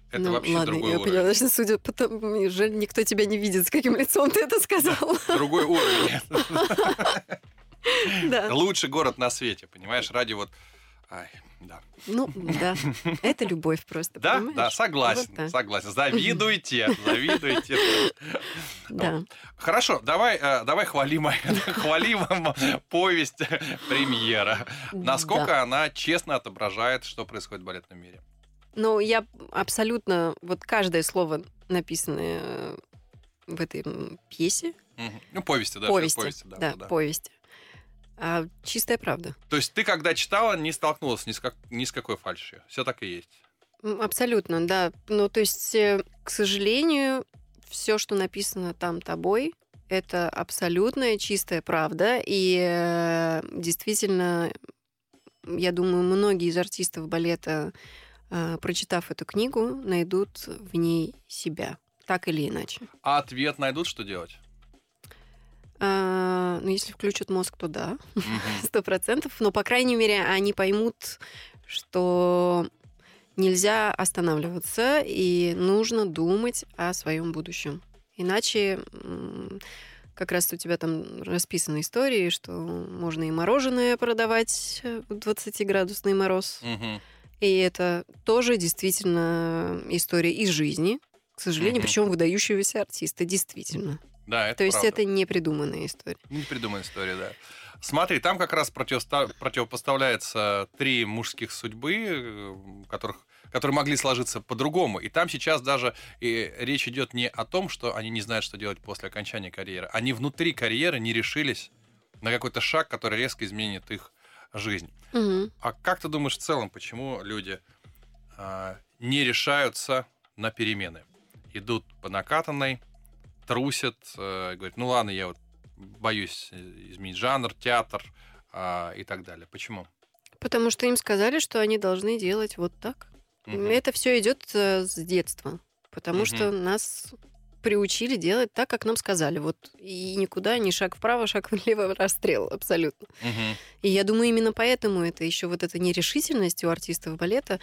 Это Ну, вообще ладно, другой я уровень. поняла, что судя по тому, жаль, никто тебя не видит, с каким лицом ты это сказал. Другой уровень. Да. Лучший город на свете, понимаешь, ради вот... Ай, да. Ну, да. Это любовь просто, Да, понимаешь? да, согласен, Вот согласен. Завидуйте, завидуйте. Да. Хорошо, давай, э, давай хвалим, хвалим повесть премьера. Насколько она честно отображает, что происходит в балетном мире? Но я абсолютно... Вот каждое слово, написанное э, в этой пьесе, Мгм. Ну, повести, да. повести, повести, да, да, да. повести, а, чистая правда. То есть ты, когда читала, не столкнулась ни с, как- ни с какой фальшью. Все так и есть. Абсолютно, да. Ну, то есть, э, к сожалению, все, что написано там тобой, это абсолютная чистая правда. И э, действительно, я думаю, многие из артистов балета, э, прочитав эту книгу, найдут в ней себя, так или иначе. А ответ найдут, что делать? А, ну, если включат мозг, то да, сто процентов. Но, по крайней мере, они поймут, что нельзя останавливаться и нужно думать о своем будущем. Иначе как раз у тебя там расписаны истории, что можно и мороженое продавать в 20-градусный мороз. И это тоже действительно история из жизни, к сожалению, причем выдающегося артиста, действительно. Да, это То есть правда. это не придуманная история. Не придуманная история, да. Смотри, там как раз противоста- противопоставляется три мужских судьбы, э, которых которые могли сложиться по-другому. И там сейчас даже и речь идет не о том, что они не знают, что делать после окончания карьеры. Они внутри карьеры не решились на какой-то шаг, который резко изменит их жизнь. Мгм. А как ты думаешь в целом, почему люди а, не решаются на перемены? Идут по накатанной, трусят, э, говорят, ну ладно, я вот боюсь э, изменить жанр, театр а, и так далее. Почему? Потому что им сказали, что они должны делать вот так. Мгм. Это все идет э, с детства. Потому Мгм. что нас приучили делать так, как нам сказали. Вот и никуда, ни шаг вправо, шаг влево, расстрел абсолютно. Мгм. И я думаю, именно поэтому это еще вот эта нерешительность у артистов балета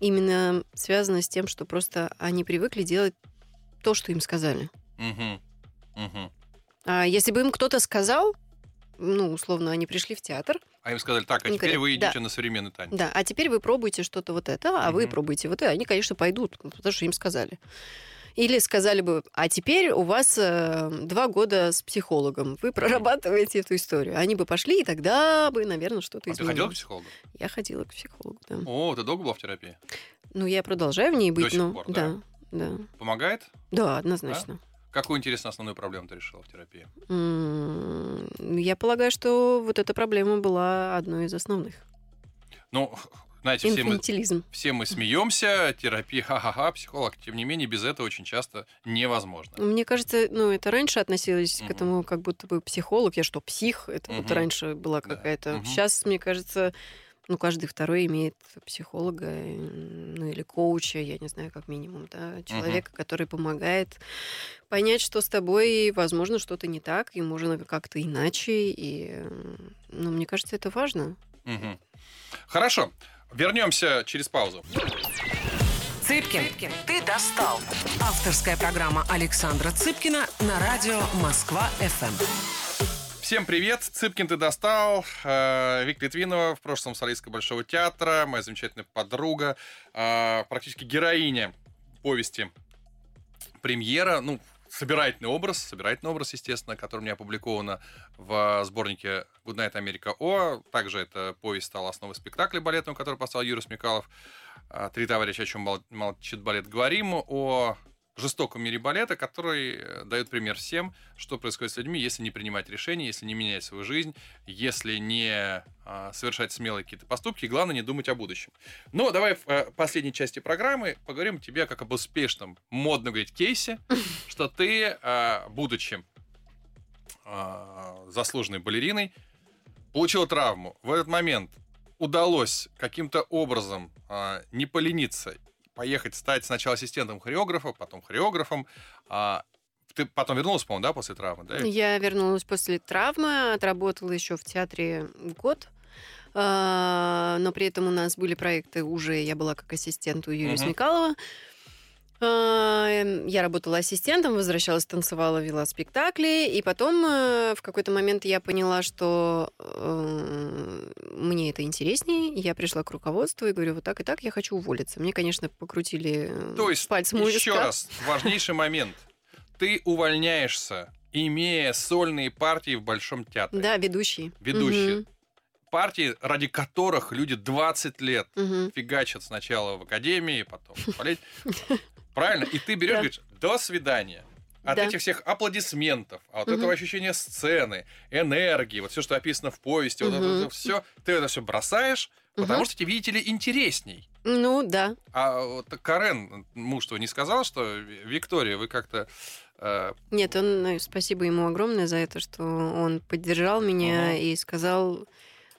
именно связана с тем, что просто они привыкли делать то, что им сказали. Мгм. Мгм. А если бы им кто-то сказал, ну, условно, они пришли в театр, А им сказали, так, а теперь говорят, вы да. идете на современный танец. Да, а теперь вы пробуйте что-то вот это, а вы Мгм. пробуйте вот это. Они, конечно, пойдут, потому что им сказали. Или сказали бы, а теперь у вас э, два года с психологом, вы прорабатываете эту историю. Они бы пошли, и тогда бы, наверное, что-то А ты изменилось. ходила к психологу? Я ходила к психологу, да. О, ты долго была в терапии? Ну, я продолжаю в ней быть, сих но... пор, да? да, да. Помогает? Да, однозначно. Какую, интересно, основную проблему ты решила в терапии? М, Я полагаю, что вот эта проблема была одной из основных. Ну, знаете, все мы, все мы смеемся, терапия, ха-ха-ха, психолог. Тем не менее, без этого очень часто невозможно. Мне кажется, ну, это раньше относилось Мгм. к этому, как будто бы психолог. Я что, псих? Это вот Мгм. раньше была Да. какая-то... Мгм. Сейчас, мне кажется, ну, каждый второй имеет психолога, ну, или коуча, я не знаю, как минимум, да, человека, который помогает понять, что с тобой, возможно, что-то не так, и можно как-то иначе, и, ну, мне кажется, это важно. Мгм. Хорошо. Вернемся через паузу. Цыпкин, ты достал. Авторская программа Александра Цыпкина на радио Москва-ФМ. Всем привет! Цыпкин ты достал. Э, Вик Литвинова, в прошлом солистка Большого театра, моя замечательная подруга, э, практически героиня повести «Премьера». Ну, собирательный образ, собирательный образ, естественно, который меня опубликовано в сборнике «Good Night America О». Также эта повесть стала основой спектакля балетного, который поставил Юрий Смекалов. А, «Три товарища, о чем мол- молчит балет». Говорим о жестоком мире балета, который э, дает пример всем, что происходит с людьми, если не принимать решения, если не менять свою жизнь, если не а, совершать смелые какие-то поступки, и главное не думать о будущем. Но давай в э, последней части программы поговорим тебе как об успешном, модно говорить, кейсе, что ты, а, будучи а, заслуженной балериной, получила травму. В этот момент удалось каким-то образом а, не полениться, поехать стать сначала ассистентом хореографа, потом хореографом. А, ты потом вернулась, по-моему, да, после травмы, да? Я вернулась после травмы, отработала еще в театре год. А, Но при этом у нас были проекты уже, я была как ассистент у Юрия Мгм. Смекалова. А, эм, Я работала ассистентом, возвращалась, танцевала, вела спектакли. И потом э, в какой-то момент я поняла, что э, мне это интереснее. Я пришла к руководству и говорю, вот так и так, я хочу уволиться. Мне, конечно, покрутили э, То есть, пальцем у еще раз, важнейший момент. Ты увольняешься, имея сольные партии в Большом театре. Да, ведущий. Ведущие. Партии, ради которых люди 20 лет мгм. фигачат сначала в академии, потом в балете. Правильно? И ты берешь, говоришь, до свидания. От Да. этих всех аплодисментов, от Мгм. этого ощущения сцены, энергии, вот все, что описано в повести, вот Мгм. это все, ты это все бросаешь, потому что тебе, видите ли, интересней. Ну, да. А вот Карен, муж твой, не сказал, что Виктория, вы как-то э, Нет, он, ну, спасибо ему огромное за это, что он поддержал меня Ага. и сказал,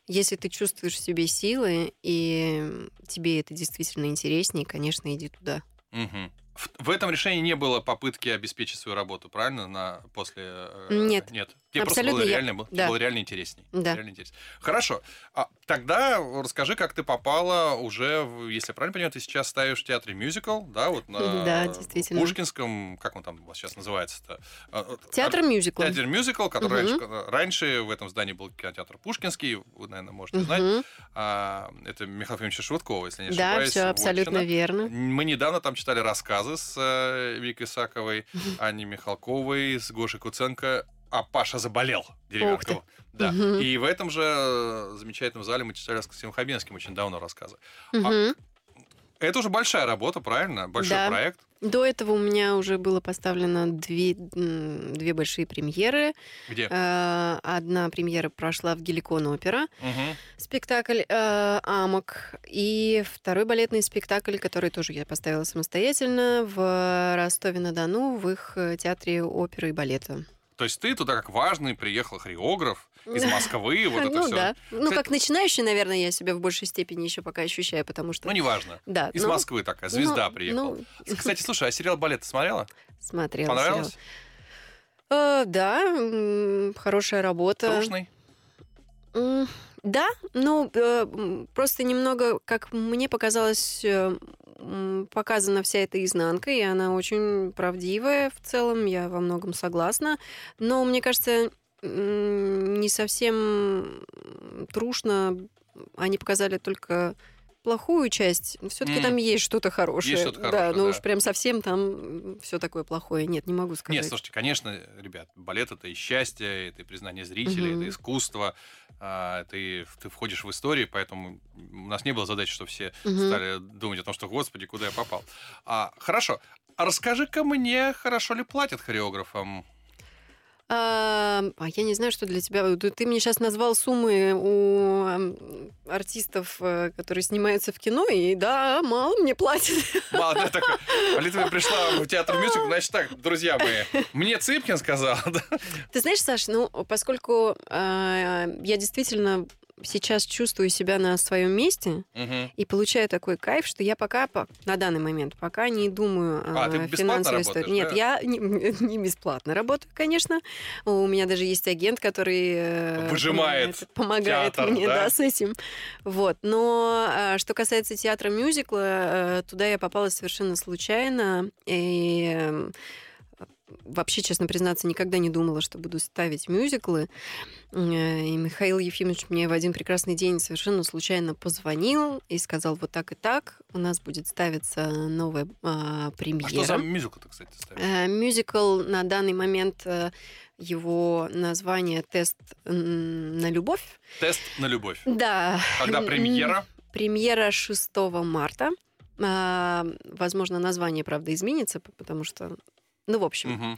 если ты чувствуешь в себе силы, и тебе это действительно интереснее, конечно, иди туда. мгм. В, в этом решении не было попытки обеспечить свою работу, правильно? На после э, Нет. Нет. Тебе просто было я- реально, было, да. было реально интересней. Да. Реально интересней. Хорошо. А, тогда расскажи, как ты попала уже, в- если я правильно понимаю, ты сейчас ставишь в театре мюзикл, да, вот на Да, действительно. Пушкинском, как он там у вас сейчас называется-то? А, а, Театр мюзикл. Театр мюзикл, который Мгм. раньше, раньше в этом здании был кинотеатр Пушкинский, вы, наверное, можете знать. Мгм. А, это Михаил Ефимович Швыдкова, если не Да, ошибаюсь. все абсолютно вотчина. верно. Мы недавно там читали рассказы с э, Викой Саковой, Аней Михалковой, с Гошей Куценко. А Паша заболел, деревянкова. Да. Мгм. И в этом же э, замечательном зале мы читали с Максимом Хабенским очень давно рассказы. Мгм. Это уже большая работа, правильно? Большой Да. проект. До этого у меня уже было поставлено две, две большие премьеры. Где? Э, Одна премьера прошла в Геликон опера. Мгм. спектакль э, «Амок». И второй балетный спектакль, который тоже я поставила самостоятельно в Ростове-на-Дону в их э, театре оперы и балета. То есть ты туда как важный приехал хореограф из Москвы, вот это ну все. да. Ну, Кстати- как начинающий, наверное, я себя в большей степени еще пока ощущаю, потому что... Ну, неважно. да, Из ну, Москвы такая, звезда ну, приехала. ну, Кстати, слушай, а сериал «Балет» ты смотрела? смотрела Понравилось? сериал. Э, да, хорошая работа. Трушный? Да, ну э, просто немного, как мне показалось, э, показана вся эта изнанка, и она очень правдивая в целом, я во многом согласна. Но мне кажется, не совсем трушно они показали только плохую часть, все-таки М. там есть что-то хорошее. что-то Да, хорошее, ну да. уж прям совсем там все такое плохое. Нет, не могу сказать. Нет, слушайте, конечно, ребят, балет это и счастье, это и признание зрителей, Мгм. это искусство, а, ты, ты входишь в историю, поэтому у нас не было задачи, что все Мгм. стали думать о том, что, господи, куда я попал. А, хорошо, а расскажи-ка мне, хорошо ли платят хореографам? А, я не знаю, что для тебя. Ты, мне сейчас назвал суммы у артистов, э, которые снимаются в кино, и да, мало мне платят. Мало, да, такой, Алита пришла в театр мюзикл, значит так, друзья мои, мне Цыпкин сказал, да? Ты знаешь, Саш, ну, поскольку а, я действительно сейчас чувствую себя на своем месте Мгм. и получаю такой кайф, что я пока по- на данный момент пока не думаю А, о ты финансовой истории. Нет, да? я не, не бесплатно работаю, конечно. У меня даже есть агент, который э, Выжимает помогает, театр, мне, да? да? с этим. Вот. Но а, что касается театра мюзикла, э, туда я попала совершенно случайно. И э, вообще, честно признаться, никогда не думала, что буду ставить мюзиклы. Э, И Михаил Ефимович мне в один прекрасный день совершенно случайно позвонил и сказал, вот так и так, у нас будет ставиться новая а, А премьера. что за мюзикл-то, кстати, ставишь? Э, Мюзикл на данный момент э, его название «Тест на любовь». Тест на любовь. Да. Когда премьера? Премьера 6 марта. А, Возможно, название, правда, изменится, потому что... Ну, в общем, Мгм.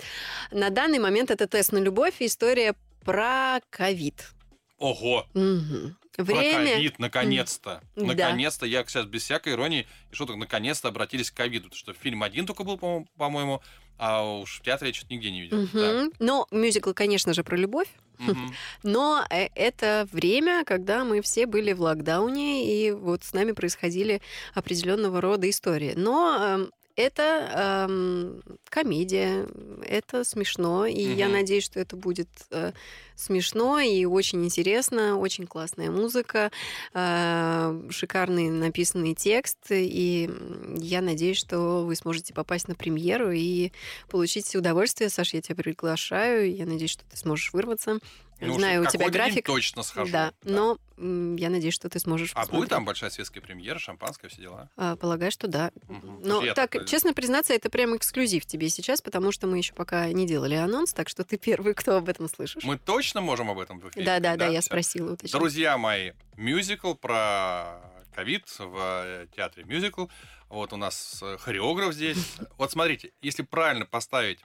на данный момент это «Тест на любовь» и история про ковид. Ого! Про Время... ковид, наконец-то. Да. Наконец-то, я сейчас без всякой иронии и шуток, наконец-то обратились к ковиду. Потому что фильм один только был, по- по-моему, а уж в театре я что-то нигде не видел. Да. Мгм. Но мюзикл, конечно же, про любовь. Мгм. Но э, это время, когда мы все были в локдауне, и вот с нами происходили определенного рода истории. Но эм, это эм, комедия, это смешно, и я Мгм. надеюсь, что это будет э, смешно и очень интересно, очень классная музыка, э, шикарный написанный текст, и я надеюсь, что вы сможете попасть на премьеру и получить удовольствие. Саш, я тебя приглашаю, я надеюсь, что ты сможешь вырваться. Ну, Знаю, у тебя график. точно схожу. Да, но м, я надеюсь, что ты сможешь А будет посмотреть. там большая светская премьера, шампанское, все дела? А, Полагаю, что да. Мгм. Но я так, честно признаться, это прям эксклюзив тебе сейчас, потому что мы еще пока не делали анонс, так что ты первый, кто об этом слышишь. Мы точно можем об этом в эфире? Да, да, да, я спросила. уточнила. Друзья мои, мюзикл про ковид в э, театре мюзикл. Вот у нас э, хореограф здесь. Вот смотрите, если правильно поставить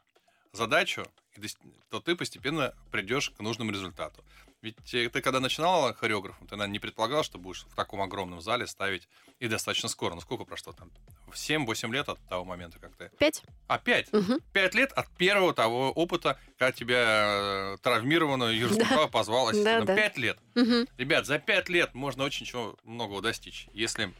задачу, то ты постепенно придешь к нужному результату. Ведь э, ты когда начинала хореографом, ты, наверное, не предполагал, что будешь в таком огромном зале ставить и достаточно скоро. Ну, сколько прошло там? 7-8 лет от того момента, как ты... Пять? А, 5? Мгм. Пять лет от первого того опыта, когда тебя э, травмированную Юрий Да. Позвал ассистентом. Да, да. Пять лет. Мгм. Ребят, за пять лет можно очень чего многого достичь, если,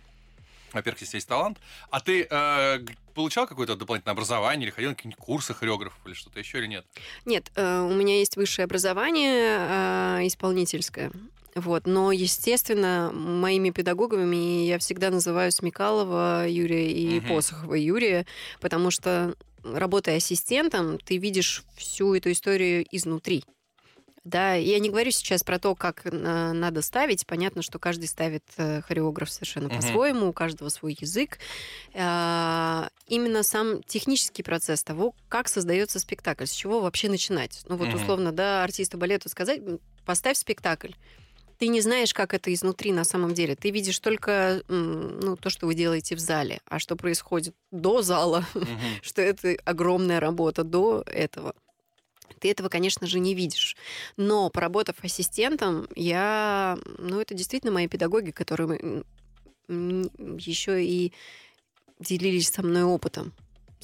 во-первых, если есть талант. А ты э, получал какое-то дополнительное образование или ходил на какие-нибудь курсы хореографов или что-то еще или нет? Нет, э, у меня есть высшее образование э, исполнительское. Вот. Но, естественно, моими педагогами я всегда называю Смекалова Юрия и Мгм. Посохова Юрия, потому что, работая ассистентом, ты видишь всю эту историю изнутри. Да, я не говорю сейчас про то, как надо ставить. Понятно, что каждый ставит э, хореограф совершенно Мгм. по-своему, у каждого свой язык. А, Именно сам технический процесс того, как создается спектакль, с чего вообще начинать. Ну вот Мгм. условно, да, артисту балета сказать, «М, поставь спектакль. Ты не знаешь, как это изнутри на самом деле. Ты видишь только ну, то, что вы делаете в зале, а что происходит до зала, Мгм. что это огромная работа до этого. Ты этого, конечно же, не видишь. Но поработав ассистентом, я... Ну, это действительно мои педагоги, которые еще и делились со мной опытом,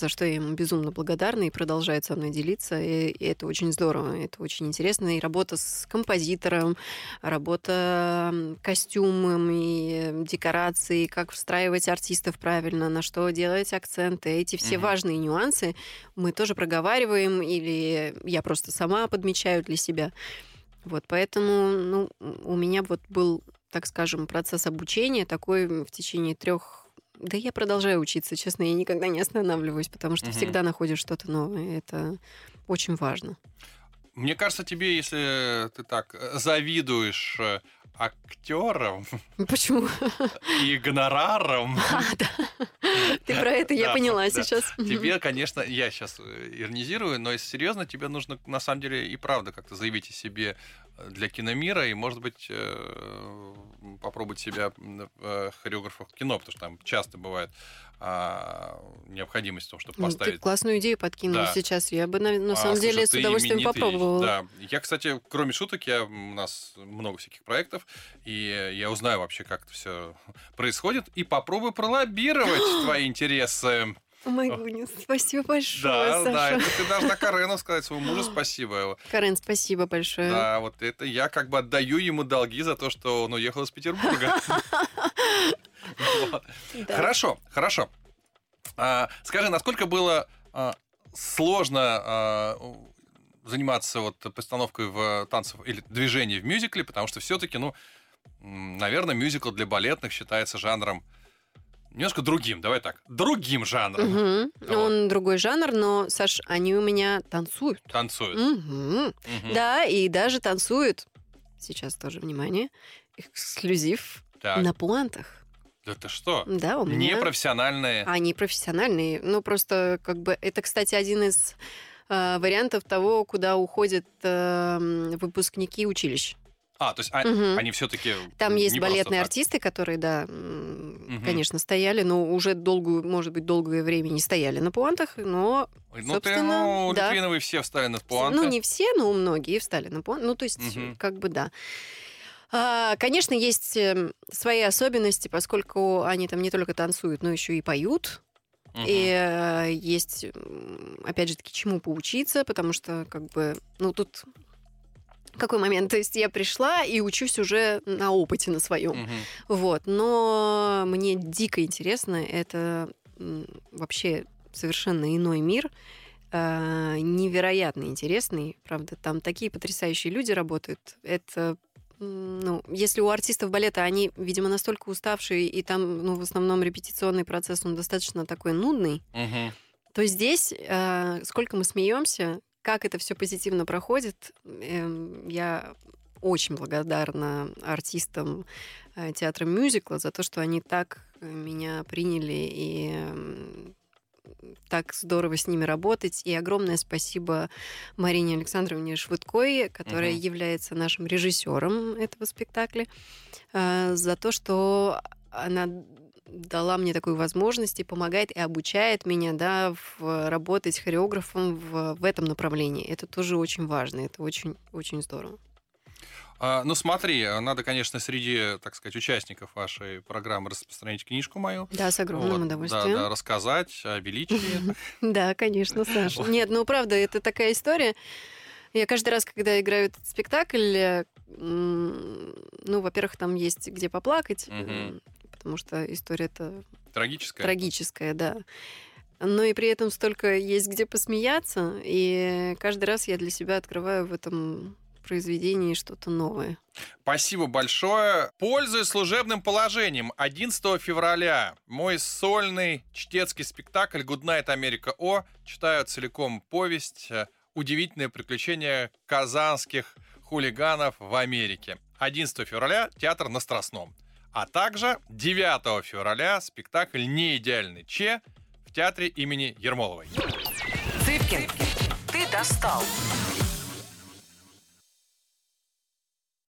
за что я им безумно благодарна и продолжают со мной делиться. И, и это очень здорово, это очень интересно. И работа с композитором, работа костюмами, декорацией, как встраивать артистов правильно, на что делать акценты. Эти все Мгм. важные нюансы мы тоже проговариваем, или я просто сама подмечаю для себя. Вот, поэтому ну, у меня вот был, так скажем, процесс обучения такой в течение трех да я продолжаю учиться, честно, я никогда не останавливаюсь, потому что Мгм. всегда находишь что-то новое. Это очень важно. Мне кажется, тебе, если ты так э, завидуешь э, актерам Почему? и гонорарам, А, да. Ты про это я Да, поняла да. сейчас. тебе, конечно, я сейчас иронизирую, но если серьезно, тебе нужно на самом деле и правда как-то заявить о себе э, для киномира и, может быть, э, попробовать себя в хореографах кино, потому что там часто бывает а, необходимость в том, чтобы Ну, Ты поставить классную идею подкинул Да. сейчас. Я бы, на, на А, самом слушай, деле, с ты удовольствием именитый, попробовала. Да. Я, кстати, кроме шуток, я, у нас много всяких проектов, и я узнаю вообще, как это все происходит, и попробую пролоббировать твои интересы. О май гуднес, спасибо большое, Да, да, Саша. это ты должна Карену сказать своему мужу спасибо. Карен, спасибо большое. Да, вот это я как бы отдаю ему долги за то, что он уехал из Петербурга. Да. Хорошо, хорошо. А, скажи, насколько было а, сложно а, заниматься вот постановкой в танцев или движении в мюзикле, потому что все-таки, ну, наверное, мюзикл для балетных считается жанром немножко другим, давай так, другим жанром Мгм. Вот. Он другой жанр, но, Саш, они у меня танцуют. танцуют. Мгм. Мгм. Да, и даже танцуют. Сейчас тоже внимание. Эксклюзив Так, на пуантах. да ты что? Да, у меня. Непрофессиональные. Они профессиональные. Ну, просто как бы это, кстати, один из э, вариантов того, куда уходят э, выпускники училищ. А, то есть а- Мгм. они все-таки Там есть балетные артисты, которые, да, Мгм. конечно, стояли, но уже долгую, может быть, долгое время не стояли на пуантах, но, Ну, ты, собственно, ну, да. Литвиновы все встали на пуанты. ну, не все, но многие встали на пуанты. Ну, то есть, Мгм. как бы, да. А, Конечно, есть эм, свои особенности, поскольку они там не только танцуют, но еще и поют. Мгм. И э, есть, опять же таки, чему поучиться, потому что, как бы, ну, тут какой момент? То есть я пришла и учусь уже на опыте на своем. Мгм. Вот. Но мне дико интересно. Это вообще совершенно иной мир. э, невероятно интересный. Правда, там такие потрясающие люди работают. Это ну, если у артистов балета они, видимо, настолько уставшие, и там, ну, в основном репетиционный процесс, он достаточно такой нудный, Мгм. то здесь, э, сколько мы смеемся, как это все позитивно проходит, эм, я очень благодарна артистам э, театра мюзикла за то, что они так э, меня приняли и эм, так здорово с ними работать. И огромное спасибо Марине Александровне Швыдкой, которая Мгм. является нашим режиссером этого спектакля, э, за то, что она дала мне такую возможность и помогает и обучает меня, да, в, работать хореографом в, в этом направлении. Это тоже очень важно, это очень, очень здорово. А, ну, смотри, надо, конечно, среди, так сказать, участников вашей программы распространить книжку мою. Да, с огромным Вот, удовольствием. Да, да, рассказать о величии. Да, конечно, Саша. Нет, ну правда, это такая история. Я каждый раз, когда играю этот спектакль, э, ну, во-первых, там есть где поплакать, потому что история-то Трагическая. трагическая, да. Но и при этом столько есть где посмеяться, и каждый раз я для себя открываю в этом произведении что-то новое. Спасибо большое. Пользуясь служебным положением, 11 февраля мой сольный чтецкий спектакль «Goodnight Америка О» читаю целиком повесть э, «Удивительное приключение казанских хулиганов в Америке». 11 февраля театр на Страстном. А также 9 февраля спектакль «Неидеальный Че» в театре имени Ермоловой. Цыпкин, ты достал.